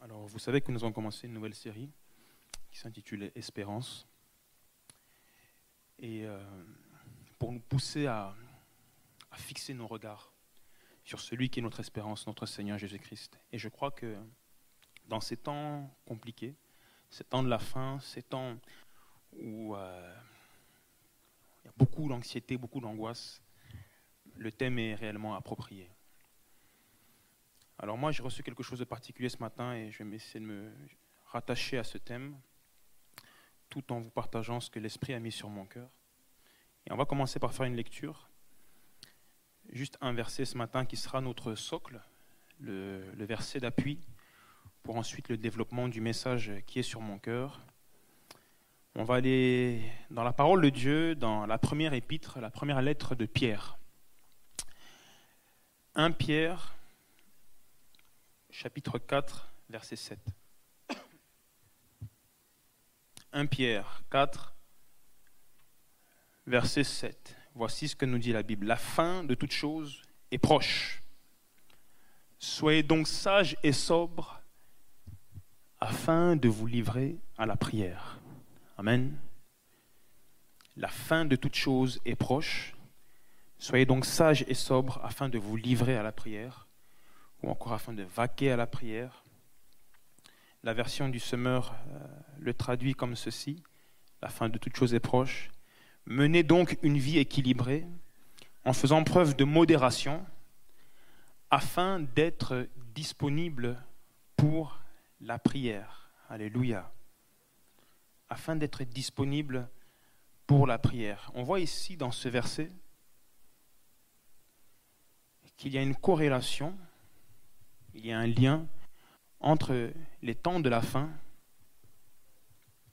Alors, vous savez que nous avons commencé une nouvelle série qui s'intitule Espérance. Et euh, pour nous pousser à, fixer nos regards sur celui qui est notre espérance, notre Seigneur Jésus-Christ. Et je crois que dans ces temps compliqués, ces temps de la fin, ces temps où euh, il y a beaucoup d'anxiété, beaucoup d'angoisse, le thème est réellement approprié. Alors moi, j'ai reçu quelque chose de particulier ce matin et je vais essayer de me rattacher à ce thème tout en vous partageant ce que l'Esprit a mis sur mon cœur. Et on va commencer par faire une lecture. Juste un verset ce matin qui sera notre socle, le, verset d'appui, pour ensuite le développement du message qui est sur mon cœur. On va aller dans la parole de Dieu, dans la première épître, la première lettre de Pierre. 1 Pierre chapitre 4, verset 7. 1 Pierre 4, verset 7. Voici ce que nous dit la Bible. La fin de toute chose est proche. Soyez donc sages et sobres afin de vous livrer à la prière. Amen. La fin de toute chose est proche. Soyez donc sages et sobres afin de vous livrer à la prière ou encore afin de vaquer à la prière. La version du semeur euh, le traduit comme ceci, la fin de toute chose est proche. Menez donc une vie équilibrée en faisant preuve de modération afin d'être disponible pour la prière. Alléluia. Afin d'être disponible pour la prière. On voit ici dans ce verset qu'il y a une corrélation il y a un lien entre les temps de la fin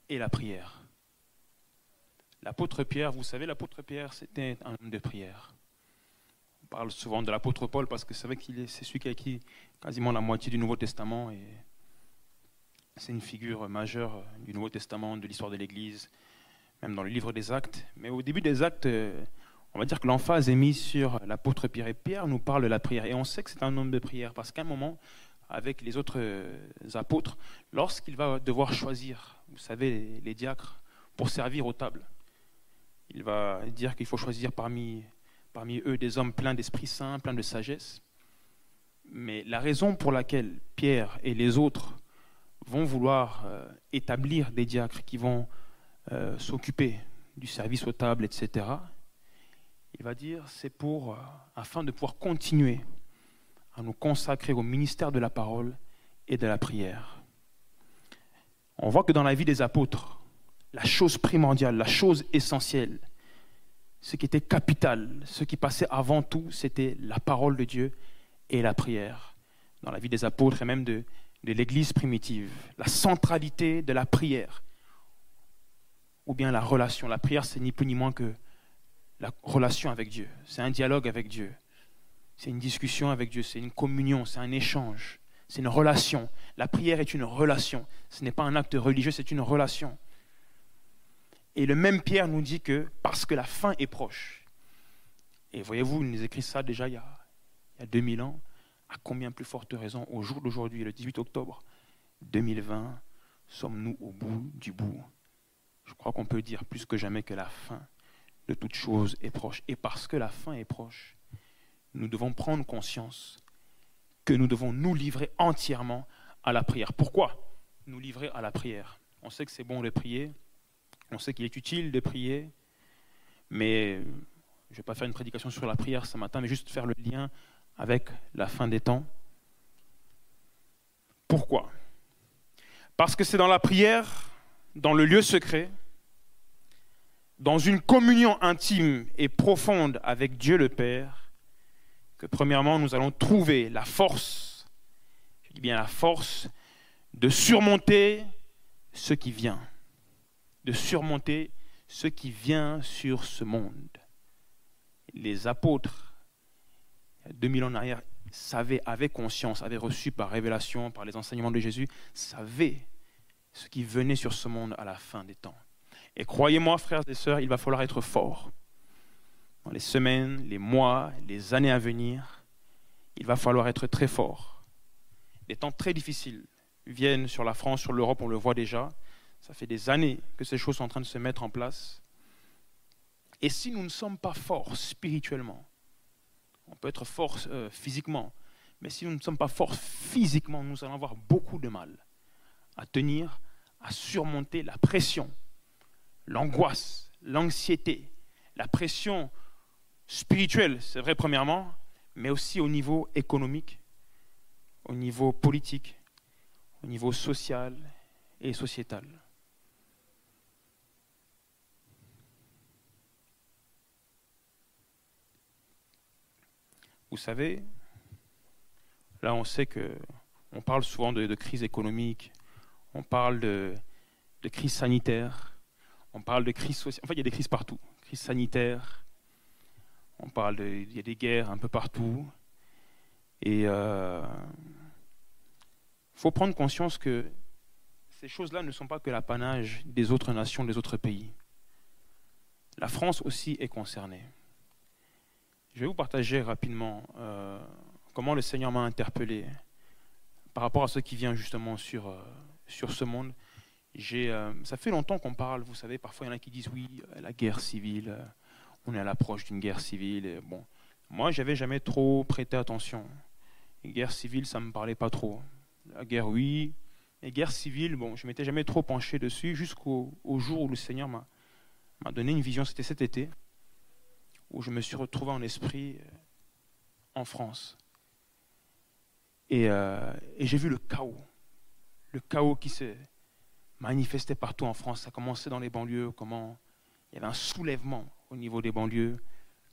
et la prière. L'apôtre Pierre, vous savez, l'apôtre Pierre, c'était un homme de prière. On parle souvent de l'apôtre Paul parce que c'est vrai qu'il est, c'est celui qui a écrit quasiment la moitié du Nouveau Testament et c'est une figure majeure du Nouveau Testament, de l'histoire de l'Église, même dans le livre des Actes. Mais au début des Actes, on va dire que l'emphase est mise sur l'apôtre Pierre. Et Pierre nous parle de la prière. Et on sait que c'est un homme de prière parce qu'à un moment, avec les autres apôtres, lorsqu'il va devoir choisir, vous savez, les, diacres, pour servir aux tables, il va dire qu'il faut choisir parmi, parmi eux des hommes pleins d'Esprit Saint, pleins de sagesse. Mais la raison pour laquelle Pierre et les autres vont vouloir euh, établir des diacres qui vont euh, s'occuper du service aux tables, etc., il va dire, c'est pour, euh, afin de pouvoir continuer à nous consacrer au ministère de la parole et de la prière. On voit que dans la vie des apôtres, la chose primordiale, la chose essentielle, ce qui était capital, ce qui passait avant tout, c'était la parole de Dieu et la prière. Dans la vie des apôtres et même de, de l'Église primitive, la centralité de la prière, ou bien la relation. La prière, c'est ni plus ni moins que la relation avec Dieu. C'est un dialogue avec Dieu. C'est une discussion avec Dieu. C'est une communion. C'est un échange. C'est une relation. La prière est une relation. Ce n'est pas un acte religieux, c'est une relation. Et le même Pierre nous dit que parce que la fin est proche, et voyez-vous, il nous écrit ça déjà il y, a, il y a 2000 ans, à combien plus forte raison, au jour d'aujourd'hui, le 18 octobre 2020, sommes-nous au bout du bout? Je crois qu'on peut dire plus que jamais que la fin de toute chose est proche. Et parce que la fin est proche, nous devons prendre conscience que nous devons nous livrer entièrement à la prière. Pourquoi nous livrer à la prière? On sait que c'est bon de prier, on sait qu'il est utile de prier, mais je ne vais pas faire une prédication sur la prière ce matin, mais juste faire le lien avec la fin des temps. Pourquoi? Parce que c'est dans la prière, dans le lieu secret, dans une communion intime et profonde avec Dieu le Père, que premièrement nous allons trouver la force, je dis bien la force, de surmonter ce qui vient, de surmonter ce qui vient sur ce monde. Les apôtres, il y a 2000 ans en arrière, savaient, avaient conscience, avaient reçu par révélation, par les enseignements de Jésus, savaient ce qui venait sur ce monde à la fin des temps. Et croyez-moi, frères et sœurs, il va falloir être fort. Dans les semaines, les mois, les années à venir, il va falloir être très fort. Des temps très difficiles viennent sur la France, sur l'Europe, on le voit déjà. Ça fait des années que ces choses sont en train de se mettre en place. Et si nous ne sommes pas forts spirituellement, on peut être fort euh, physiquement, mais si nous ne sommes pas forts physiquement, nous allons avoir beaucoup de mal à tenir, à surmonter la pression, l'angoisse, l'anxiété, la pression spirituelle, c'est vrai premièrement, mais aussi au niveau économique, au niveau politique, au niveau social et sociétal. Vous savez, là on sait que on parle souvent de, crise économique, on parle de, crise sanitaire, on parle de crise sociale. En fait, il y a des crises partout. Crise sanitaire, on parle de, il y a des guerres un peu partout. Et il euh, faut prendre conscience que ces choses-là ne sont pas que l'apanage des autres nations, des autres pays. La France aussi est concernée. Je vais vous partager rapidement euh, comment le Seigneur m'a interpellé par rapport à ce qui vient justement sur, euh, sur ce monde. Euh, ça fait longtemps qu'on parle, vous savez, parfois il y en a qui disent oui, la guerre civile, on est à l'approche d'une guerre civile. bon, moi, j'avais jamais trop prêté attention. Les guerres civiles, ça me parlait pas trop. La guerre, oui. Les guerres civiles, bon, je m'étais jamais trop penché dessus jusqu'au jour où le Seigneur m'a donné une vision. C'était cet été où je me suis retrouvé en esprit euh, en France. Euh, et, j'ai vu le chaos, le chaos qui se manifestait partout en France. Ça commençait dans les banlieues, comment il y avait un soulèvement au niveau des banlieues,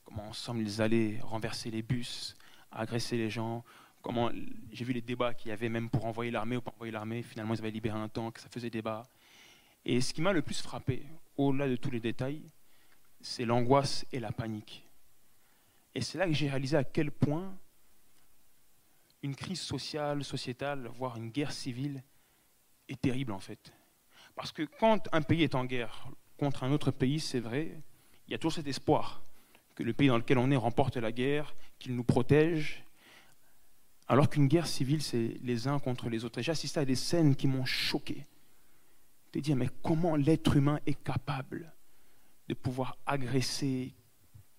comment ensemble ils allaient renverser les bus, agresser les gens, comment j'ai vu les débats qu'il y avait même pour envoyer l'armée ou pas envoyer l'armée. Finalement, ils avaient libéré un tank, ça faisait débat. Et ce qui m'a le plus frappé, au-delà de tous les détails, c'est l'angoisse et la panique. Et c'est là que j'ai réalisé à quel point une crise sociale, sociétale, voire une guerre civile est terrible en fait. Parce que quand un pays est en guerre contre un autre pays, c'est vrai, il y a toujours cet espoir que le pays dans lequel on est remporte la guerre, qu'il nous protège, alors qu'une guerre civile, c'est les uns contre les autres. J'ai assisté à des scènes qui m'ont choqué. De dire, mais comment l'être humain est capable de pouvoir agresser,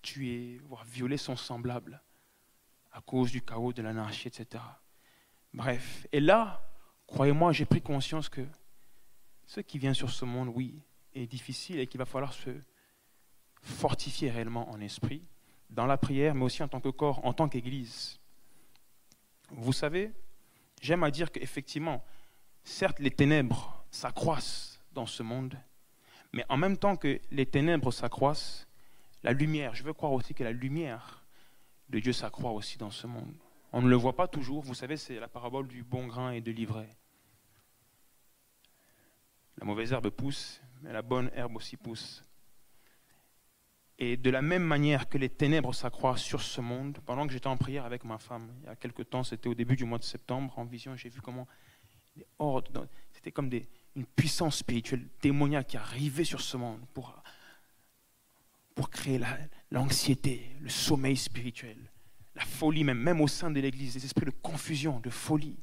tuer, voire violer son semblable à cause du chaos, de l'anarchie, etc. Bref, et là, croyez-moi, j'ai pris conscience que ce qui vient sur ce monde, oui, est difficile et qu'il va falloir se fortifier réellement en esprit, dans la prière, mais aussi en tant que corps, en tant qu'Église. Vous savez, j'aime à dire qu'effectivement, certes, les ténèbres s'accroissent dans ce monde, mais en même temps que les ténèbres s'accroissent, la lumière, je veux croire aussi que la lumière de Dieu s'accroît aussi dans ce monde. On ne le voit pas toujours, vous savez, c'est la parabole du bon grain et de l'ivraie. La mauvaise herbe pousse, mais la bonne herbe aussi pousse. Et de la même manière que les ténèbres s'accroissent sur ce monde, pendant que j'étais en prière avec ma femme, il y a quelque temps, c'était au début du mois de septembre, en vision, j'ai vu comment c'était comme une puissance spirituelle démoniaque qui arrivait sur ce monde pour, pour créer l'anxiété, le sommeil spirituel, la folie même, même au sein de l'Église, des esprits de confusion, de folie.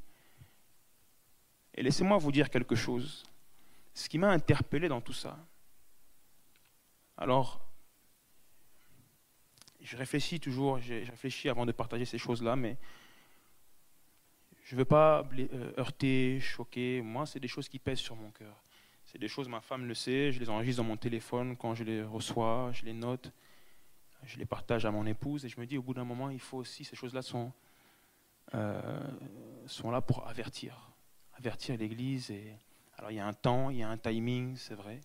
Et laissez-moi vous dire quelque chose. Ce qui m'a interpellé dans tout ça, alors, je réfléchis toujours, j'ai réfléchi avant de partager ces choses-là, mais je ne veux pas euh, heurter, choquer. Moi, c'est des choses qui pèsent sur mon cœur. C'est des choses, ma femme le sait, je les enregistre dans mon téléphone quand je les reçois, je les note, je les partage à mon épouse et je me dis au bout d'un moment, il faut aussi, ces choses-là sont, euh, sont là pour avertir, avertir l'Église. Et... Alors il y a un temps, il y a un timing, c'est vrai,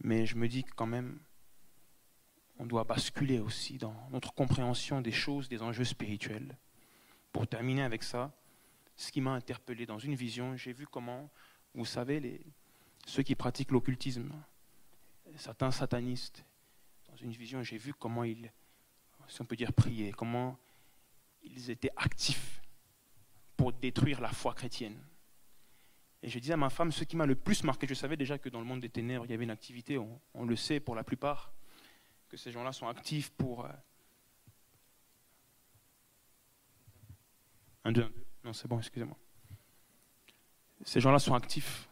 mais je me dis que quand même, on doit basculer aussi dans notre compréhension des choses, des enjeux spirituels. Pour terminer avec ça, ce qui m'a interpellé dans une vision, j'ai vu comment, vous savez, ceux qui pratiquent l'occultisme, certains satanistes, dans une vision, j'ai vu comment ils, si on peut dire, priaient, comment ils étaient actifs pour détruire la foi chrétienne. Et je disais à ma femme, ce qui m'a le plus marqué, je savais déjà que dans le monde des ténèbres, il y avait une activité, on, le sait pour la plupart, que ces gens-là sont actifs pour... Euh, un, deux, un, deux. Non, c'est bon, excusez-moi. Ces gens-là sont actifs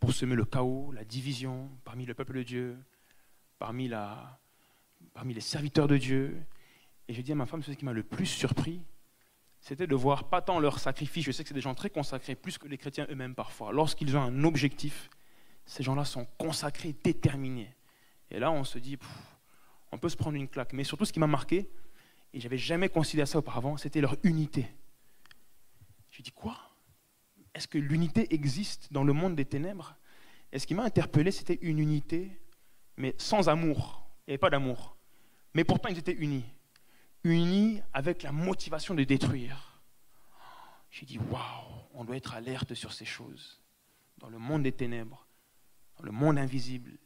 pour semer le chaos, la division parmi le peuple de Dieu, parmi, la, parmi les serviteurs de Dieu. Et je dis à ma femme, ce qui m'a le plus surpris, c'était de voir pas tant leur sacrifice, je sais que c'est des gens très consacrés, plus que les chrétiens eux-mêmes parfois. Lorsqu'ils ont un objectif, ces gens-là sont consacrés, déterminés. Et là, on se dit, on peut se prendre une claque. Mais surtout, ce qui m'a marqué, et j'avais jamais considéré ça auparavant, c'était leur unité. Je dis quoi? Est-ce que l'unité existe dans le monde des ténèbres? Et ce qui m'a interpellé, c'était une unité, mais sans amour. Avait pas d'amour. Mais pourtant, ils étaient unis. Unis avec la motivation de détruire. J'ai dit, waouh, on doit être alerte sur ces choses. Dans le monde des ténèbres, dans le monde invisible,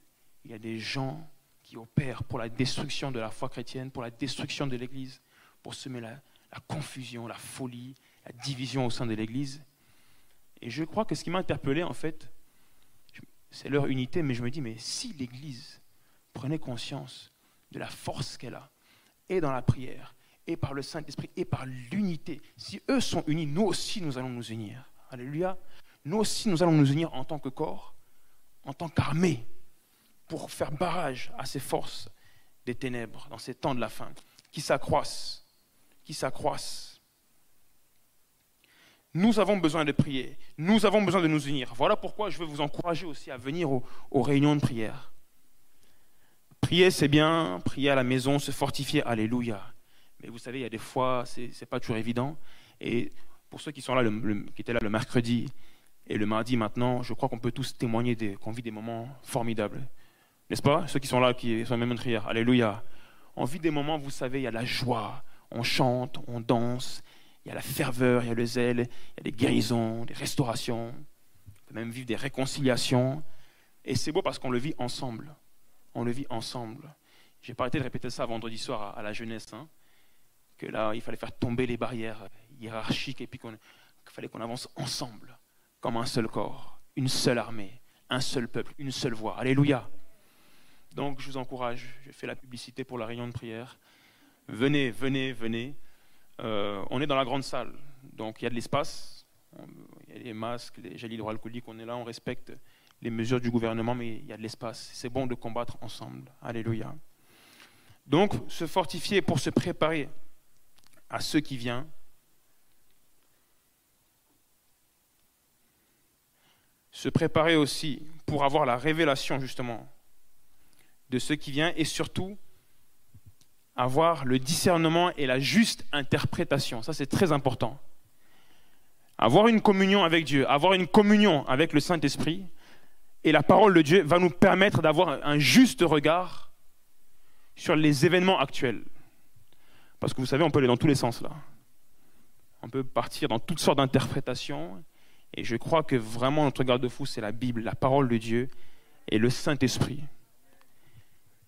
il y a des gens qui opèrent pour la destruction de la foi chrétienne, pour la destruction de l'Église, pour semer la, la confusion, la folie, la division au sein de l'Église. Et je crois que ce qui m'a interpellé, en fait, c'est leur unité, mais je me dis, mais si l'Église prenait conscience de la force qu'elle a, et dans la prière, et par le Saint-Esprit, et par l'unité, si eux sont unis, nous aussi nous allons nous unir. Alléluia. Nous aussi nous allons nous unir en tant que corps, en tant qu'armée, pour faire barrage à ces forces des ténèbres dans ces temps de la fin, qui s'accroissent, qui s'accroissent. Nous avons besoin de prier, nous avons besoin de nous unir. Voilà pourquoi je veux vous encourager aussi à venir aux, réunions de prière. Prier, c'est bien, prier à la maison, se fortifier, alléluia. Mais vous savez, il y a des fois, ce n'est pas toujours évident. Et pour ceux qui, sont là, qui étaient là le mercredi et le mardi maintenant, je crois qu'on peut tous témoigner qu'on vit des moments formidables. N'est-ce pas? Ceux qui sont là, qui sont même en prière, alléluia. On vit des moments, vous savez, il y a la joie, on chante, on danse, il y a la ferveur, il y a le zèle, il y a des guérisons, des restaurations, on peut même vivre des réconciliations. Et c'est beau parce qu'on le vit ensemble. On le vit ensemble. J'ai pas arrêté de répéter ça vendredi soir à, la jeunesse, hein, que là, il fallait faire tomber les barrières hiérarchiques et puis qu'il fallait qu'on avance ensemble, comme un seul corps, une seule armée, un seul peuple, une seule voix. Alléluia. Donc je vous encourage, je fais la publicité pour la réunion de prière. Venez, venez, venez. Euh, on est dans la grande salle, donc il y a de l'espace, il y a les masques, les gels hydroalcooliques, on est là, on respecte les mesures du gouvernement, mais il y a de l'espace. C'est bon de combattre ensemble. Alléluia. Donc, se fortifier pour se préparer à ce qui vient. Se préparer aussi pour avoir la révélation, justement, de ce qui vient et surtout avoir le discernement et la juste interprétation. Ça, c'est très important. Avoir une communion avec Dieu, avoir une communion avec le Saint-Esprit et la parole de Dieu va nous permettre d'avoir un juste regard sur les événements actuels. Parce que vous savez, on peut aller dans tous les sens là. On peut partir dans toutes sortes d'interprétations. Et je crois que vraiment notre garde-fou, c'est la Bible, la parole de Dieu et le Saint-Esprit.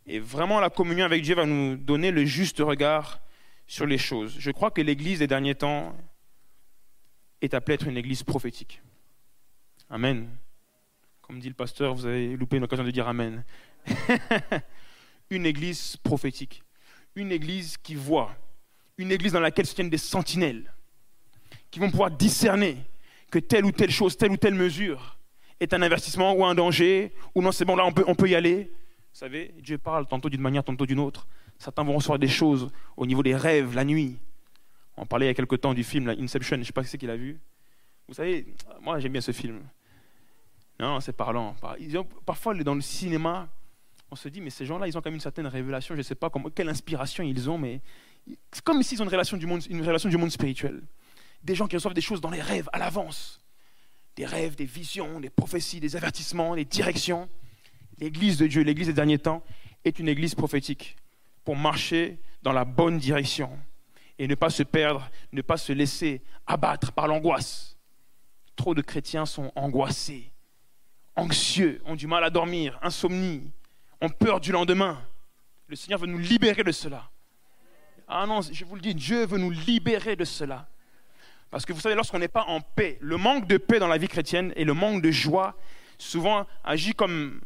Et vraiment, la communion avec Dieu va nous donner le juste regard sur les choses. Je crois que l'Église des derniers temps est appelée à être une Église prophétique. Amen. Comme dit le pasteur, vous avez loupé une occasion de dire Amen. une Église prophétique. Une Église qui voit. Une Église dans laquelle se tiennent des sentinelles. Qui vont pouvoir discerner que telle ou telle chose, telle ou telle mesure est un investissement ou un danger, ou non, c'est bon, là, on peut, y aller. Vous savez, Dieu parle tantôt d'une manière, tantôt d'une autre. Certains vont recevoir des choses au niveau des rêves, la nuit. On parlait il y a quelque temps du film Inception, je ne sais pas qui c'est qui l'a vu. Vous savez, moi j'aime bien ce film. Non, c'est parlant. Parfois, dans le cinéma, on se dit, mais ces gens-là, ils ont quand même une certaine révélation. Je ne sais pas comment, quelle inspiration ils ont, mais c'est comme s'ils ont une relation, du monde, une relation du monde spirituel. Des gens qui reçoivent des choses dans les rêves à l'avance. Des rêves, des visions, des prophéties, des avertissements, des directions. L'Église de Dieu, l'Église des derniers temps, est une Église prophétique pour marcher dans la bonne direction et ne pas se perdre, ne pas se laisser abattre par l'angoisse. Trop de chrétiens sont angoissés, anxieux, ont du mal à dormir, insomnie, ont peur du lendemain. Le Seigneur veut nous libérer de cela. Ah non, je vous le dis, Dieu veut nous libérer de cela. Parce que vous savez, lorsqu'on n'est pas en paix, le manque de paix dans la vie chrétienne et le manque de joie souvent agit comme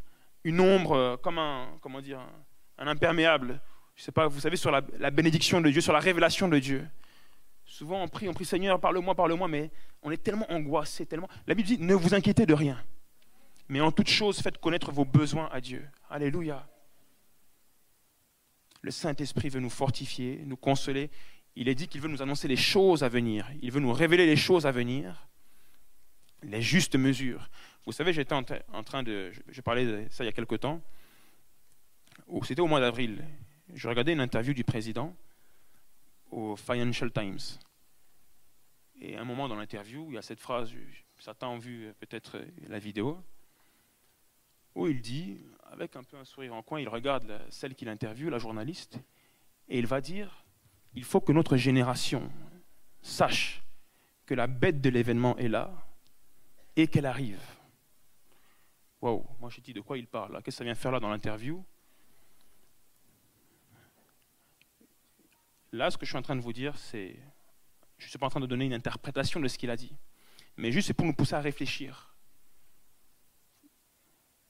une ombre, euh, comme un, comment dire, un imperméable. Je sais pas, vous savez, sur la, bénédiction de Dieu, sur la révélation de Dieu. Souvent, on prie, on prie Seigneur, parle-moi, parle-moi, mais on est tellement angoissé, tellement. La Bible dit ne vous inquiétez de rien, mais en toute chose, faites connaître vos besoins à Dieu. Alléluia. Le Saint-Esprit veut nous fortifier, nous consoler. Il est dit qu'il veut nous annoncer les choses à venir. Il veut nous révéler les choses à venir, les justes mesures. Vous savez, j'étais en, train de. Je parlais de ça il y a quelque temps. C'était au mois d'avril. Je regardais une interview du président au Financial Times. Et à un moment dans l'interview, il y a cette phrase, certains ont vu peut-être la vidéo, où il dit, avec un peu un sourire en coin, il regarde celle qu'il interviewe, la journaliste, et il va dire, il faut que notre génération sache que la bête de l'événement est là et qu'elle arrive. Waouh, moi je dis de quoi il parle Qu'est-ce que ça vient faire là dans l'interview? Là, ce que je suis en train de vous dire, c'est. Je ne suis pas en train de donner une interprétation de ce qu'il a dit, mais juste pour nous pousser à réfléchir.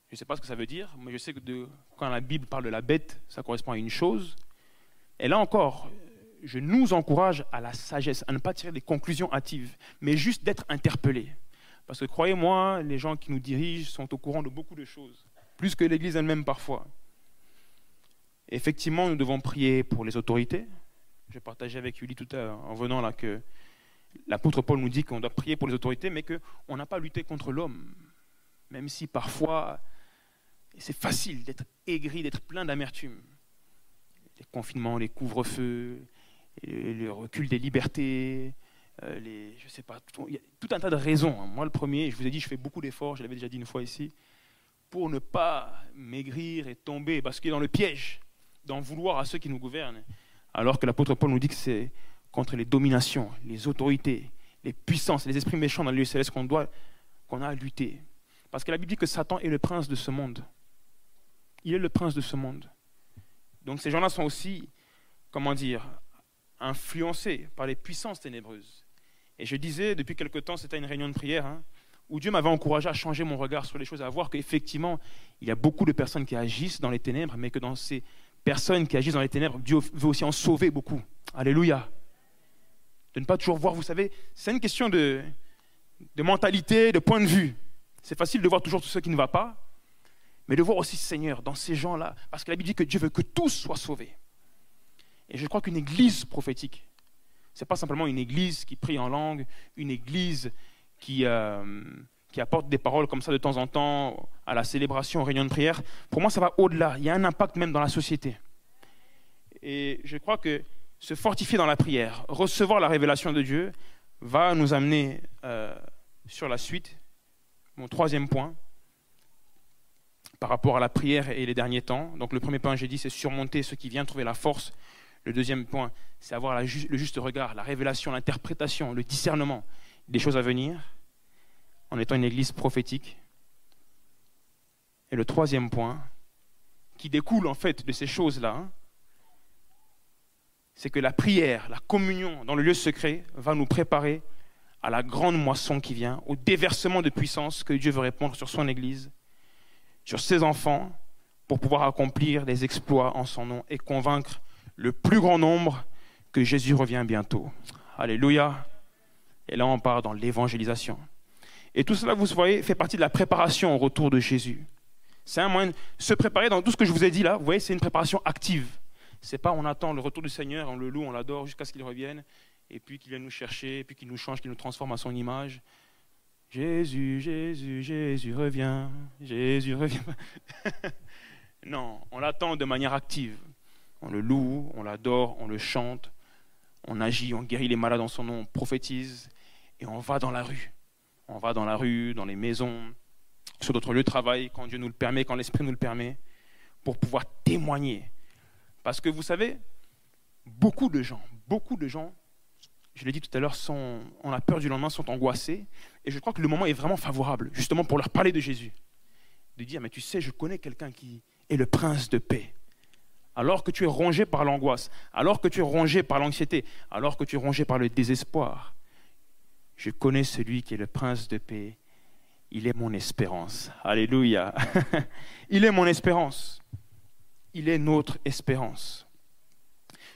Je ne sais pas ce que ça veut dire, mais je sais que quand la Bible parle de la bête, ça correspond à une chose. Et là encore, je nous encourage à la sagesse, à ne pas tirer des conclusions hâtives, mais juste d'être interpellés. Parce que croyez-moi, les gens qui nous dirigent sont au courant de beaucoup de choses, plus que l'Église elle-même parfois. Effectivement, nous devons prier pour les autorités, je partageais avec Julie tout à l'heure en venant là que l'apôtre Paul nous dit qu'on doit prier pour les autorités, mais qu'on n'a pas lutté contre l'homme. Même si parfois c'est facile d'être aigri, d'être plein d'amertume. Les confinements, les couvre-feux, le recul des libertés, euh, les, sais pas, tout, il y a tout un tas de raisons. Hein. Moi, le premier, je vous ai dit, je fais beaucoup d'efforts, je l'avais déjà dit une fois ici, pour ne pas maigrir et tomber, parce qu'il est dans le piège d'en vouloir à ceux qui nous gouvernent. Alors que l'apôtre Paul nous dit que c'est contre les dominations, les autorités, les puissances, les esprits méchants dans le lieu céleste qu'on doit, qu'on a à lutter. Parce que la Bible dit que Satan est le prince de ce monde. Il est le prince de ce monde. Donc ces gens-là sont aussi, comment dire, influencés par les puissances ténébreuses. Et je disais, depuis quelque temps, c'était une réunion de prière, hein, où Dieu m'avait encouragé à changer mon regard sur les choses, à voir qu'effectivement, il y a beaucoup de personnes qui agissent dans les ténèbres, mais que dans ces personnes qui agissent dans les ténèbres, Dieu veut aussi en sauver beaucoup. Alléluia. De ne pas toujours voir, vous savez, c'est une question de, de mentalité, de point de vue. C'est facile de voir toujours tout ce qui ne va pas, mais de voir aussi Seigneur dans ces gens-là, parce que la Bible dit que Dieu veut que tous soient sauvés. Et je crois qu'une église prophétique, ce n'est pas simplement une église qui prie en langue, une église qui, euh, qui apporte des paroles comme ça de temps en temps à la célébration, aux réunions de prière, pour moi, ça va au-delà. Il y a un impact même dans la société. Et je crois que se fortifier dans la prière, recevoir la révélation de Dieu, va nous amener euh, sur la suite. Mon troisième point, par rapport à la prière et les derniers temps. Donc le premier point, j'ai dit, c'est surmonter ce qui vient, trouver la force. Le deuxième point, c'est avoir le juste regard, la révélation, l'interprétation, le discernement des choses à venir en étant une église prophétique. Et le troisième point, qui découle en fait de ces choses-là, c'est que la prière, la communion dans le lieu secret va nous préparer à la grande moisson qui vient, au déversement de puissance que Dieu veut répondre sur son Église, sur ses enfants, pour pouvoir accomplir des exploits en son nom et convaincre le plus grand nombre que Jésus revient bientôt. Alléluia. Et là, on part dans l'évangélisation. Et tout cela, vous voyez, fait partie de la préparation au retour de Jésus. C'est un moyen de se préparer dans tout ce que je vous ai dit là. Vous voyez, c'est une préparation active. C'est pas on attend le retour du Seigneur, on le loue, on l'adore jusqu'à ce qu'il revienne, et puis qu'il vienne nous chercher, puis qu'il nous change, qu'il nous transforme à son image. Jésus, Jésus, Jésus revient, Jésus revient. non, on l'attend de manière active. On le loue, on l'adore, on le chante, on agit, on guérit les malades en son nom, on prophétise, et on va dans la rue. On va dans la rue, dans les maisons, sur d'autres lieux de travail, quand Dieu nous le permet, quand l'Esprit nous le permet, pour pouvoir témoigner. Parce que vous savez, beaucoup de gens, beaucoup de gens, je l'ai dit tout à l'heure, ont la peur du lendemain, sont angoissés. Et je crois que le moment est vraiment favorable, justement pour leur parler de Jésus. De dire, mais tu sais, je connais quelqu'un qui est le prince de paix. Alors que tu es rongé par l'angoisse, alors que tu es rongé par l'anxiété, alors que tu es rongé par le désespoir, je connais celui qui est le prince de paix. Il est mon espérance. Alléluia. Il est mon espérance. Il est notre espérance.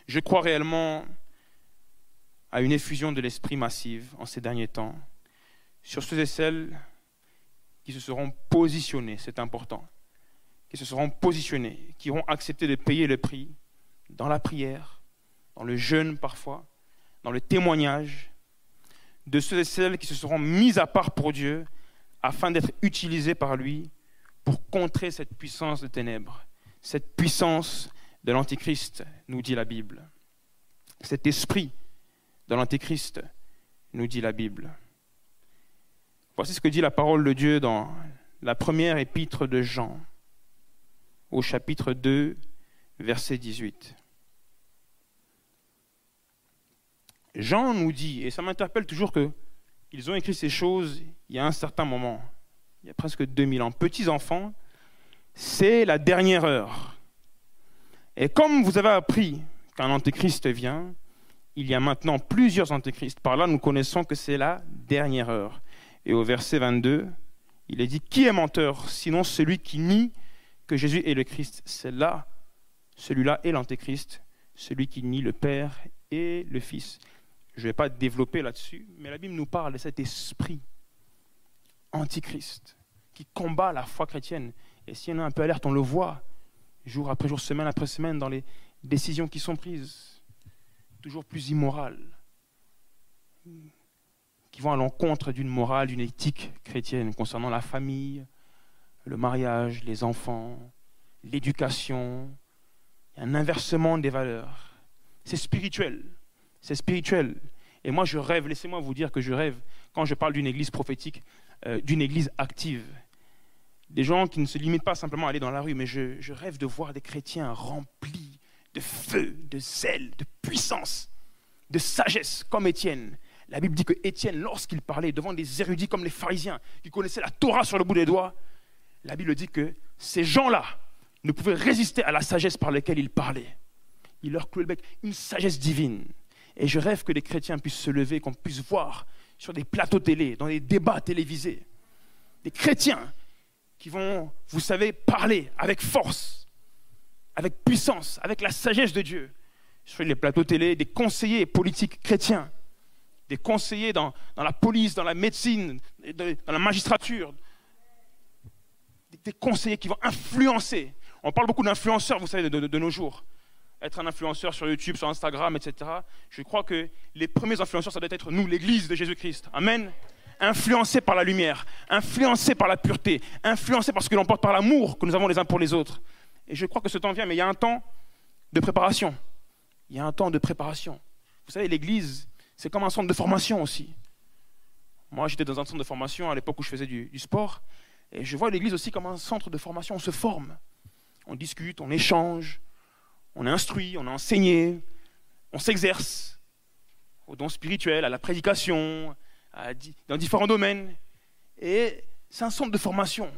Je crois réellement à une effusion de l'esprit massive en ces derniers temps sur ceux et celles qui se seront positionnés, c'est important, qui se seront positionnés, qui auront accepté de payer le prix dans la prière, dans le jeûne parfois, dans le témoignage, de ceux et celles qui se seront mis à part pour Dieu afin d'être utilisés par lui pour contrer cette puissance de ténèbres, cette puissance de l'Antichrist, nous dit la Bible. Cet esprit de l'Antichrist, nous dit la Bible. Voici ce que dit la parole de Dieu dans la première épître de Jean, au chapitre 2, verset 18. Jean nous dit, et ça m'interpelle toujours que ils ont écrit ces choses il y a un certain moment, il y a presque 2000 ans. Petits enfants, c'est la dernière heure. Et comme vous avez appris qu'un antéchrist vient, il y a maintenant plusieurs antéchrists. Par là, nous connaissons que c'est la dernière heure. Et au verset 22, il est dit, qui est menteur sinon celui qui nie que Jésus est le Christ? C'est là, celui-là est l'antéchrist, celui qui nie le Père et le Fils. Je ne vais pas développer là-dessus, mais la Bible nous parle de cet esprit antichrist qui combat la foi chrétienne. Et si on est un peu alerte, on le voit jour après jour, semaine après semaine, dans les décisions qui sont prises, toujours plus immorales, qui vont à l'encontre d'une morale, d'une éthique chrétienne concernant la famille, le mariage, les enfants, l'éducation. Un inversement des valeurs. C'est spirituel. C'est spirituel. Et moi, je rêve, laissez-moi vous dire que je rêve, quand je parle d'une église prophétique, euh, d'une église active. Des gens qui ne se limitent pas simplement à aller dans la rue, mais je rêve de voir des chrétiens remplis de feu, de zèle, de puissance, de sagesse, comme Étienne. La Bible dit que Étienne, lorsqu'il parlait devant des érudits comme les pharisiens, qui connaissaient la Torah sur le bout des doigts, la Bible dit que ces gens-là ne pouvaient résister à la sagesse par laquelle il parlait. Il leur clouait le une sagesse divine. Et je rêve que les chrétiens puissent se lever, qu'on puisse voir sur des plateaux télé, dans des débats télévisés, des chrétiens qui vont, vous savez, parler avec force, avec puissance, avec la sagesse de Dieu, sur les plateaux télé, des conseillers politiques chrétiens, des conseillers dans, la police, dans la médecine, dans la magistrature, des conseillers qui vont influencer. On parle beaucoup d'influenceurs, vous savez, de nos jours être un influenceur sur YouTube, sur Instagram, etc. Je crois que les premiers influenceurs, ça doit être nous, l'Église de Jésus-Christ. Amen. Influencés par la lumière, influencés par la pureté, influencés par ce que l'on porte par l'amour que nous avons les uns pour les autres. Et je crois que ce temps vient, mais il y a un temps de préparation. Il y a un temps de préparation. Vous savez, l'Église, c'est comme un centre de formation aussi. Moi, j'étais dans un centre de formation à l'époque où je faisais du, du sport. Et je vois l'Église aussi comme un centre de formation. On se forme. On discute, on échange, on instruit, on est enseigné, on s'exerce au don spirituel, à la prédication, dans différents domaines. Et c'est un centre de formation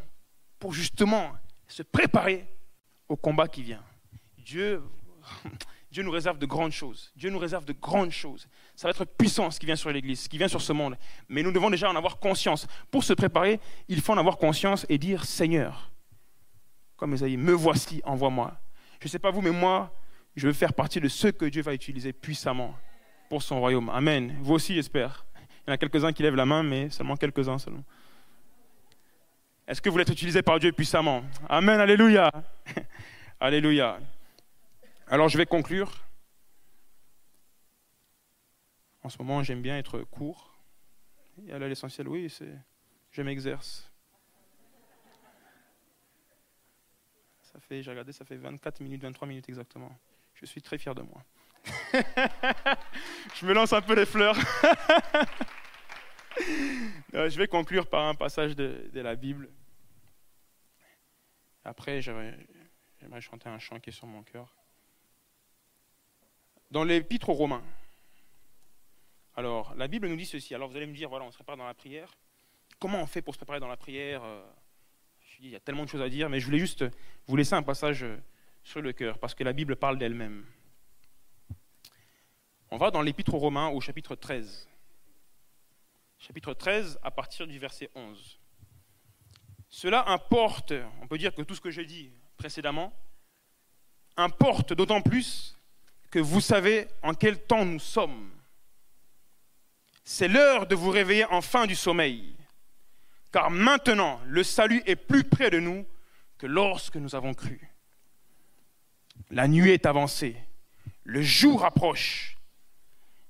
pour justement se préparer au combat qui vient. Dieu, Dieu nous réserve de grandes choses. Dieu nous réserve de grandes choses. Ça va être puissance qui vient sur l'Église, qui vient sur ce monde. Mais nous devons déjà en avoir conscience. Pour se préparer, il faut en avoir conscience et dire Seigneur, comme Esaïe, me voici, envoie-moi. Je ne sais pas vous, mais moi, je veux faire partie de ceux que Dieu va utiliser puissamment pour son royaume. Amen. Vous aussi, j'espère. Il y en a quelques-uns qui lèvent la main, mais seulement quelques-uns seulement. Est-ce que vous être utilisé par Dieu puissamment? Amen, alléluia. alléluia. Alors je vais conclure. En ce moment, j'aime bien être court. Et à l'essentiel, oui, c'est je m'exerce. Ça fait, j'ai regardé, ça fait 24 minutes, 23 minutes exactement. Je suis très fier de moi. je me lance un peu les fleurs. Euh, je vais conclure par un passage de, la Bible. Après, j'aimerais chanter un chant qui est sur mon cœur. Dans l'épître aux Romains. Alors, la Bible nous dit ceci. Alors, vous allez me dire, voilà, on se prépare dans la prière. Comment on fait pour se préparer dans la prière euh, il y a tellement de choses à dire, mais je voulais juste vous laisser un passage sur le cœur, parce que la Bible parle d'elle-même. On va dans l'Épître aux Romains au chapitre 13. Chapitre 13 à partir du verset 11. Cela importe, on peut dire que tout ce que j'ai dit précédemment, importe d'autant plus que vous savez en quel temps nous sommes. c'est l'heure de vous réveiller enfin du sommeil, car maintenant le salut est plus près de nous que lorsque nous avons cru. La nuit est avancée, le jour approche.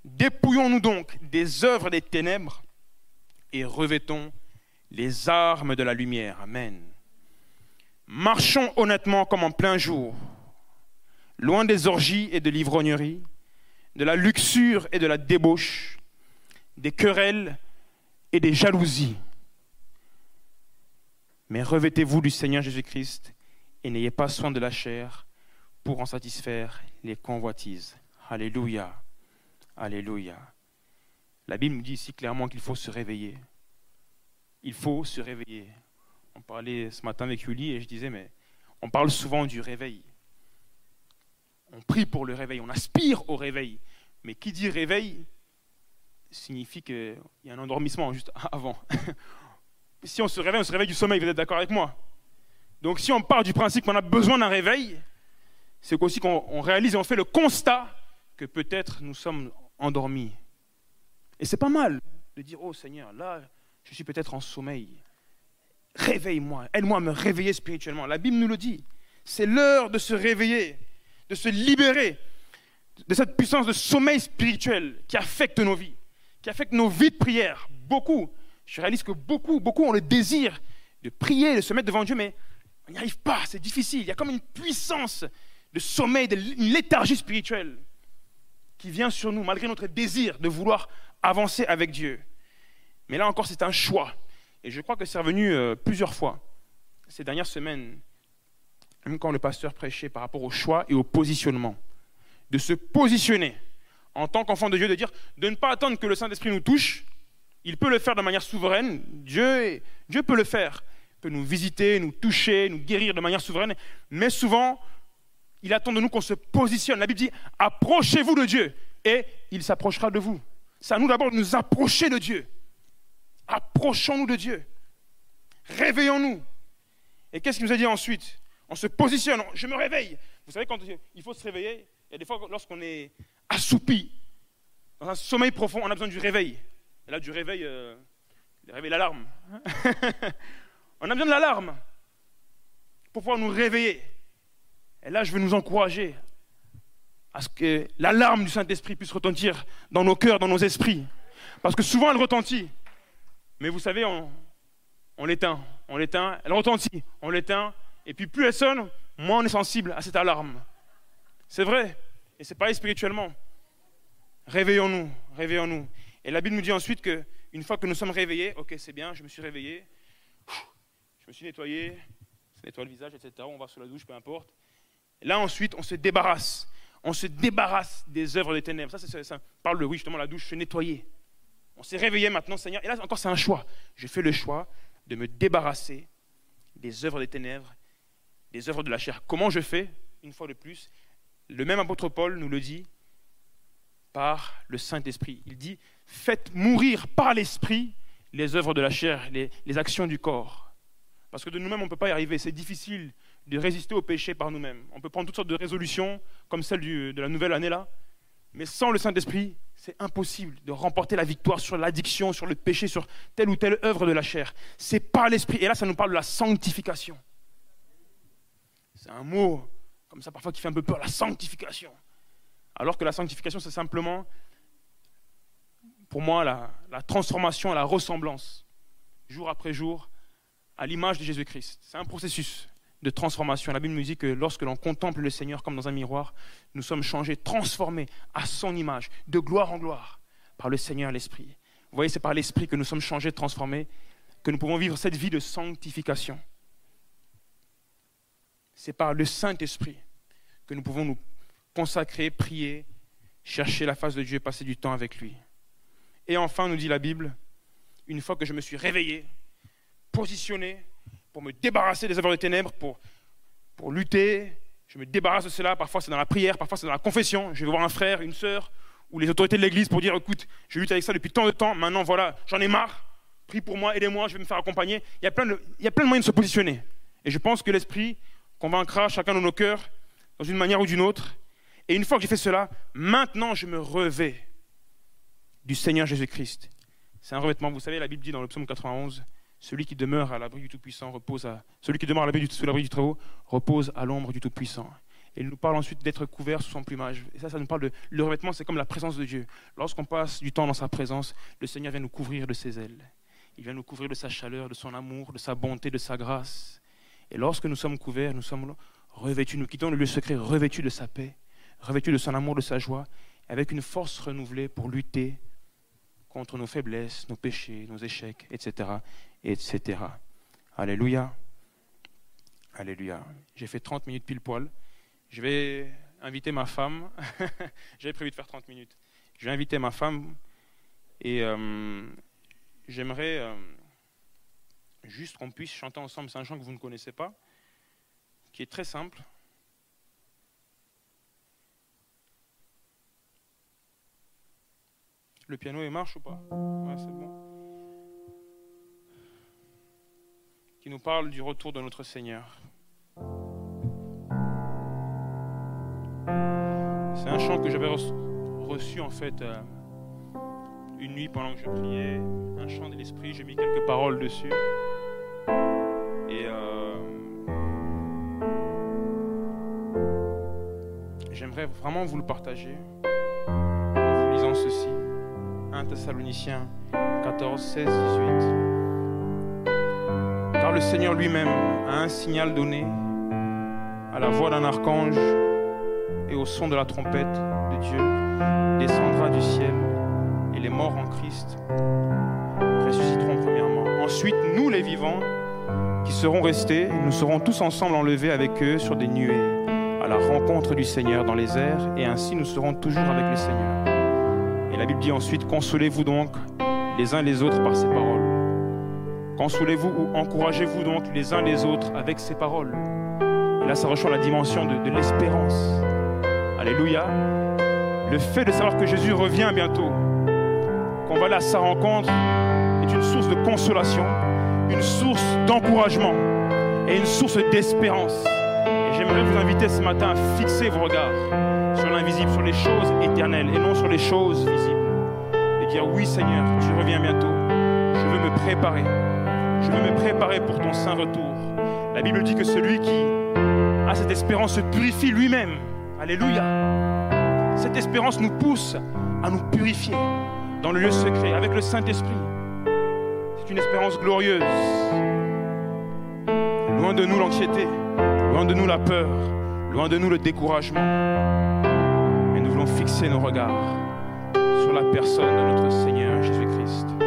Dépouillons-nous donc des œuvres des ténèbres et revêtons les armes de la lumière. Amen. Marchons honnêtement comme en plein jour, loin des orgies et de l'ivrognerie, de la luxure et de la débauche, des querelles et des jalousies. Mais revêtez-vous du Seigneur Jésus-Christ et n'ayez pas soin de la chair pour en satisfaire les convoitises. Alléluia. Alléluia. La Bible nous dit ici clairement qu'il faut se réveiller. Il faut se réveiller. On parlait ce matin avec Julie et je disais, mais on parle souvent du réveil. On prie pour le réveil, on aspire au réveil. Mais qui dit réveil signifie qu'il y a un endormissement juste avant. si on se réveille, on se réveille du sommeil, vous êtes d'accord avec moi? Donc si on part du principe qu'on a besoin d'un réveil, c'est aussi qu'on réalise et on fait le constat que peut-être nous sommes endormis. Et c'est pas mal de dire, oh Seigneur, là, je suis peut-être en sommeil. Réveille-moi, aide-moi à me réveiller spirituellement. La Bible nous le dit. C'est l'heure de se réveiller, de se libérer de cette puissance de sommeil spirituel qui affecte nos vies, qui affecte nos vies de prière. Beaucoup, je réalise que beaucoup, beaucoup ont le désir de prier, de se mettre devant Dieu, mais on n'y arrive pas, c'est difficile. Il y a comme une puissance de sommeil, une léthargie spirituelle qui vient sur nous, malgré notre désir de vouloir avancer avec Dieu. Mais là encore, c'est un choix. Et je crois que c'est revenu euh, plusieurs fois ces dernières semaines, même quand le pasteur prêchait par rapport au choix et au positionnement. De se positionner en tant qu'enfant de Dieu, de dire, de ne pas attendre que le Saint-Esprit nous touche. Il peut le faire de manière souveraine. Dieu, Dieu peut le faire. Il peut nous visiter, nous toucher, nous guérir de manière souveraine. Mais souvent, il attend de nous qu'on se positionne. La Bible dit, approchez-vous de Dieu et il s'approchera de vous. C'est à nous d'abord de nous approcher de Dieu. Approchons-nous de Dieu. Réveillons-nous. Et qu'est-ce qu'il nous a dit ensuite? On se positionne, je me réveille. Vous savez, quand il faut se réveiller, il y a des fois, lorsqu'on est assoupi, dans un sommeil profond, on a besoin du réveil. Et là, du réveil, euh, réveil, l'alarme. on a besoin de l'alarme pour pouvoir nous réveiller. Et là, je veux nous encourager à ce que l'alarme du Saint-Esprit puisse retentir dans nos cœurs, dans nos esprits. Parce que souvent, elle retentit. Mais vous savez, on, l'éteint, on l'éteint, elle retentit, on l'éteint, et puis plus elle sonne, moins on est sensible à cette alarme. C'est vrai, et c'est pareil spirituellement. Réveillons-nous, réveillons-nous. Et la Bible nous dit ensuite que une fois que nous sommes réveillés, ok, c'est bien, je me suis réveillé, je me suis nettoyé, je nettoie le visage, etc. On va sous la douche, peu importe. là ensuite, on se débarrasse. On se débarrasse des œuvres des ténèbres. Ça, ça, ça parle de, oui, justement, la douche, se nettoyer. On s'est réveillé maintenant, Seigneur. Et là encore, c'est un choix. Je fais le choix de me débarrasser des œuvres des ténèbres, des œuvres de la chair. Comment je fais Une fois de plus, le même apôtre Paul nous le dit par le Saint-Esprit. Il dit Faites mourir par l'Esprit les œuvres de la chair, les, les actions du corps. Parce que de nous-mêmes, on ne peut pas y arriver. C'est difficile de résister au péché par nous-mêmes. On peut prendre toutes sortes de résolutions, comme celle de la nouvelle année là, mais sans le Saint-Esprit, c'est impossible de remporter la victoire sur l'addiction, sur le péché, sur telle ou telle œuvre de la chair. C'est par l'esprit. Et là, ça nous parle de la sanctification. C'est un mot comme ça parfois qui fait un peu peur, la sanctification. Alors que la sanctification, c'est simplement, pour moi, la, la transformation, la ressemblance, jour après jour, à l'image de Jésus-Christ. C'est un processus de transformation. La Bible nous dit que lorsque l'on contemple le Seigneur comme dans un miroir, nous sommes changés, transformés à son image, de gloire en gloire, par le Seigneur l'Esprit. Vous voyez, c'est par l'Esprit que nous sommes changés, transformés, que nous pouvons vivre cette vie de sanctification. C'est par le Saint-Esprit que nous pouvons nous consacrer, prier, chercher la face de Dieu, passer du temps avec lui. Et enfin, nous dit la Bible, une fois que je me suis réveillé, positionné, pour me débarrasser des œuvres de ténèbres, pour, pour lutter. Je me débarrasse de cela. Parfois, c'est dans la prière, parfois, c'est dans la confession. Je vais voir un frère, une sœur, ou les autorités de l'Église pour dire écoute, je lutte avec ça depuis tant de temps, maintenant, voilà, j'en ai marre. Prie pour moi, aidez-moi, je vais me faire accompagner. Il y, a plein de, il y a plein de moyens de se positionner. Et je pense que l'Esprit convaincra chacun de nos cœurs dans une manière ou d'une autre. Et une fois que j'ai fait cela, maintenant je me revais du Seigneur Jésus-Christ. C'est un revêtement, vous savez, la Bible dit dans le psaume 91, celui qui demeure à l'abri du Tout-Puissant repose à, celui qui demeure à l'abri sous l'abri du Très-Haut repose à l'ombre du Tout-Puissant. Et il nous parle ensuite d'être couvert sous son plumage. Et ça, ça nous parle de. Le revêtement, c'est comme la présence de Dieu. Lorsqu'on passe du temps dans sa présence, le Seigneur vient nous couvrir de ses ailes. Il vient nous couvrir de sa chaleur, de son amour, de sa bonté, de sa grâce. Et lorsque nous sommes couverts, nous sommes revêtus, nous quittons le lieu secret revêtus de sa paix, revêtus de son amour, de sa joie, avec une force renouvelée pour lutter contre nos faiblesses, nos péchés, nos échecs, etc. etc. Alléluia. Alléluia. J'ai fait 30 minutes pile poil. Je vais inviter ma femme. J'avais prévu de faire 30 minutes. Je vais inviter ma femme et euh, j'aimerais euh, juste qu'on puisse chanter ensemble. Un chant que vous ne connaissez pas, qui est très simple. Le piano il marche ou pas? Ouais, c'est bon. Qui nous parle du retour de notre Seigneur. C'est un chant que j'avais reçu en fait euh, une nuit pendant que je priais, un chant de l'esprit, j'ai mis quelques paroles dessus. Et euh, j'aimerais vraiment vous le partager en vous lisant ceci. 1 Thessaloniciens 14, 16, 18. Car le Seigneur lui-même a un signal donné à la voix d'un archange et au son de la trompette de Dieu descendra du ciel et les morts en Christ ressusciteront premièrement. Ensuite, nous les vivants qui serons restés, nous serons tous ensemble enlevés avec eux sur des nuées à la rencontre du Seigneur dans les airs et ainsi nous serons toujours avec le Seigneur. Et la Bible dit ensuite, consolez-vous donc les uns les autres par ces paroles. Consolez-vous ou encouragez-vous donc les uns les autres avec ces paroles. Et là, ça rejoint la dimension de l'espérance. Alléluia. Le fait de savoir que Jésus revient bientôt, qu'on va aller à sa rencontre, est une source de consolation, une source d'encouragement et une source d'espérance. Et j'aimerais vous inviter ce matin à fixer vos regards sur l'invisible, sur les choses éternelles et non sur les choses visibles. Et dire oui Seigneur, tu reviens bientôt. Je veux me préparer. Je veux me préparer pour ton saint retour. La Bible dit que celui qui a cette espérance se purifie lui-même Alléluia. Cette espérance nous pousse à nous purifier dans le lieu secret avec le Saint-Esprit. C'est une espérance glorieuse. Loin de nous l'anxiété, loin de nous la peur, loin de nous le découragement. Fixer nos regards sur la personne de notre Seigneur Jésus-Christ.